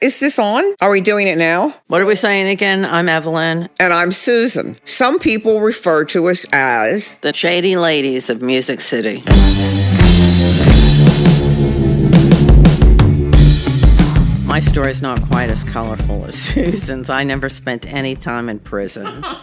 Is this on? Are we doing it now? What are we saying again? I'm Evelyn, And I'm Susan. Some people refer to us as the Shady Ladies of Music City. My story's not quite as colorful as Susan's. I never spent any time in prison.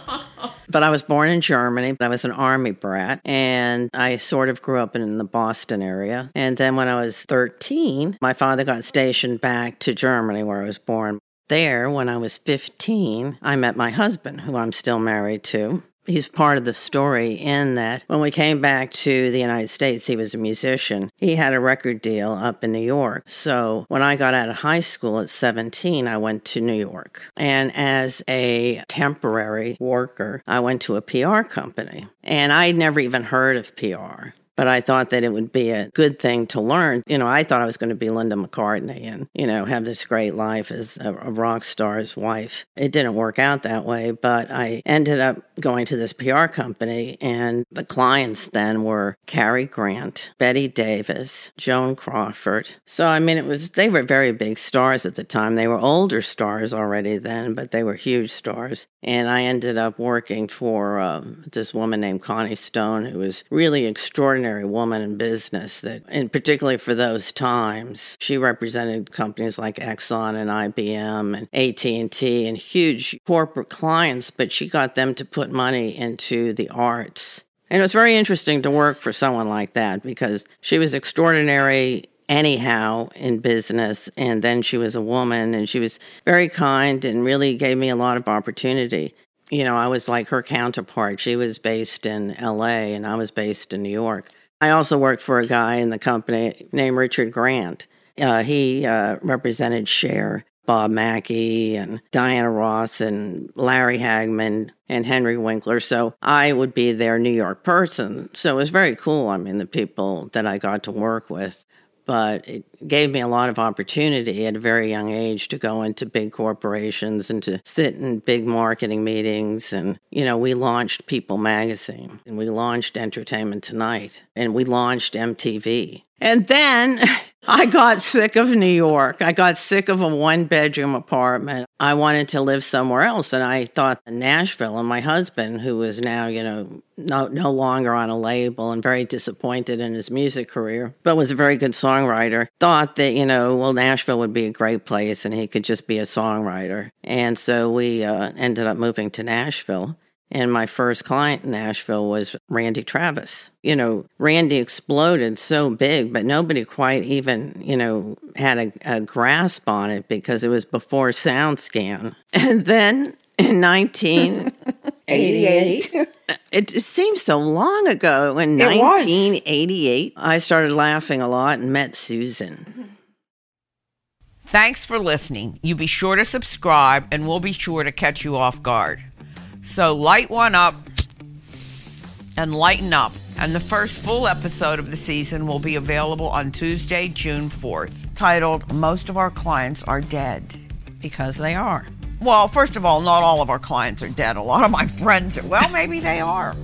But I was born in Germany. I was an army brat and I sort of grew up in the Boston area. And then when I was 13, my father got stationed back to Germany where I was born. There, when I was 15, I met my husband, who I'm still married to. He's part of the story in that when we came back to the United States, he was a musician. He had a record deal up in New York. So when I got out of high school at 17, I went to New York. And as a temporary worker, I went to a PR company. And I'd never even heard of PR but I thought that it would be a good thing to learn. You know, I thought I was going to be Linda McCartney and, you know, have this great life as a, a rock star's wife. It didn't work out that way, but I ended up going to this PR company, and the clients then were Cary Grant, Bette Davis, Joan Crawford. So, I mean, it was, they were very big stars at the time. They were older stars already then, but they were huge stars. And I ended up working for um, this woman named Connie Stone, who was really extraordinary woman in business. That, and particularly for those times, she represented companies like Exxon and IBM and AT and T and huge corporate clients. But she got them to put money into the arts. And it was very interesting to work for someone like that because she was extraordinary anyhow in business. And then she was a woman and she was very kind and really gave me a lot of opportunity. You know, I was like her counterpart. She was based in LA and I was based in New York. I also worked for a guy in the company named Richard Grant. Uh, he uh, represented Cher, Bob Mackie, and Diana Ross, and Larry Hagman, and Henry Winkler. So I would be their New York person. So it was very cool. I mean, the people that I got to work with but it gave me a lot of opportunity at a very young age to go into big corporations and to sit in big marketing meetings and you know we launched people magazine and we launched entertainment tonight and we launched mtv and then I got sick of New York. I got sick of a one bedroom apartment. I wanted to live somewhere else. And I thought Nashville and my husband, who was now, you know, no, no longer on a label and very disappointed in his music career, but was a very good songwriter, thought that, you know, well, Nashville would be a great place and he could just be a songwriter. And so we uh, ended up moving to Nashville. And my first client in Nashville was Randy Travis. You know, Randy exploded so big, but nobody quite even, you know, had a, a grasp on it because it was before SoundScan. And then in 1988, it, it seems so long ago. In It was. 1988, I started laughing a lot and met Susan. Thanks for listening. You be sure to subscribe, and we'll be sure to catch you off guard. So light one up and lighten up. And the first full episode of the season will be available on Tuesday, June 4th, titled Most of Our Clients Are Dead. Because they are. Well, first of all, not all of our clients are dead. A lot of my friends are, well, maybe they are.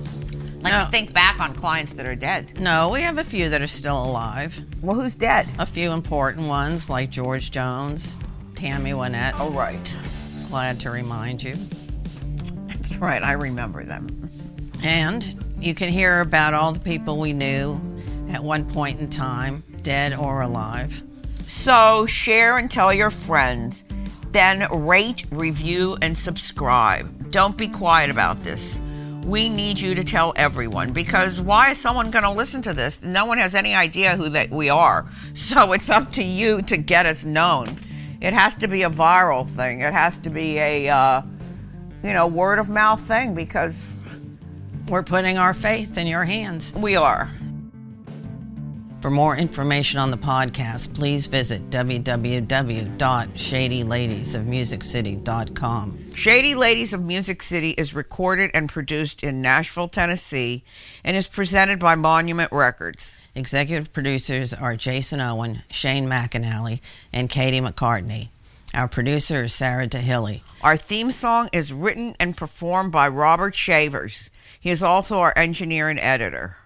Let's No. think back on clients that are dead. No, we have a few that are still alive. Well, who's dead? A few important ones like George Jones, Tammy Wynette. Oh, right. Glad to remind you. Right. I remember them. And you can hear about all the people we knew at one point in time, dead or alive. So share and tell your friends. Then rate, review, and subscribe. Don't be quiet about this. We need you to tell everyone because why is someone going to listen to this? No one has any idea who that we are. So it's up to you to get us known. It has to be a viral thing. It has to be a, uh, you know, word of mouth thing because We're putting our faith in your hands. we are. For more information on the podcast, please visit www.shadyladiesofmusiccity.com. Shady Ladies of Music City is recorded and produced in Nashville, Tennessee, and is presented by Monument Records. Executive producers are Jason Owen, Shane McAnally, and Katie McCartney. Our producer is Sarah DeHilly. Our theme song is written and performed by Robert Shavers. He is also our engineer and editor.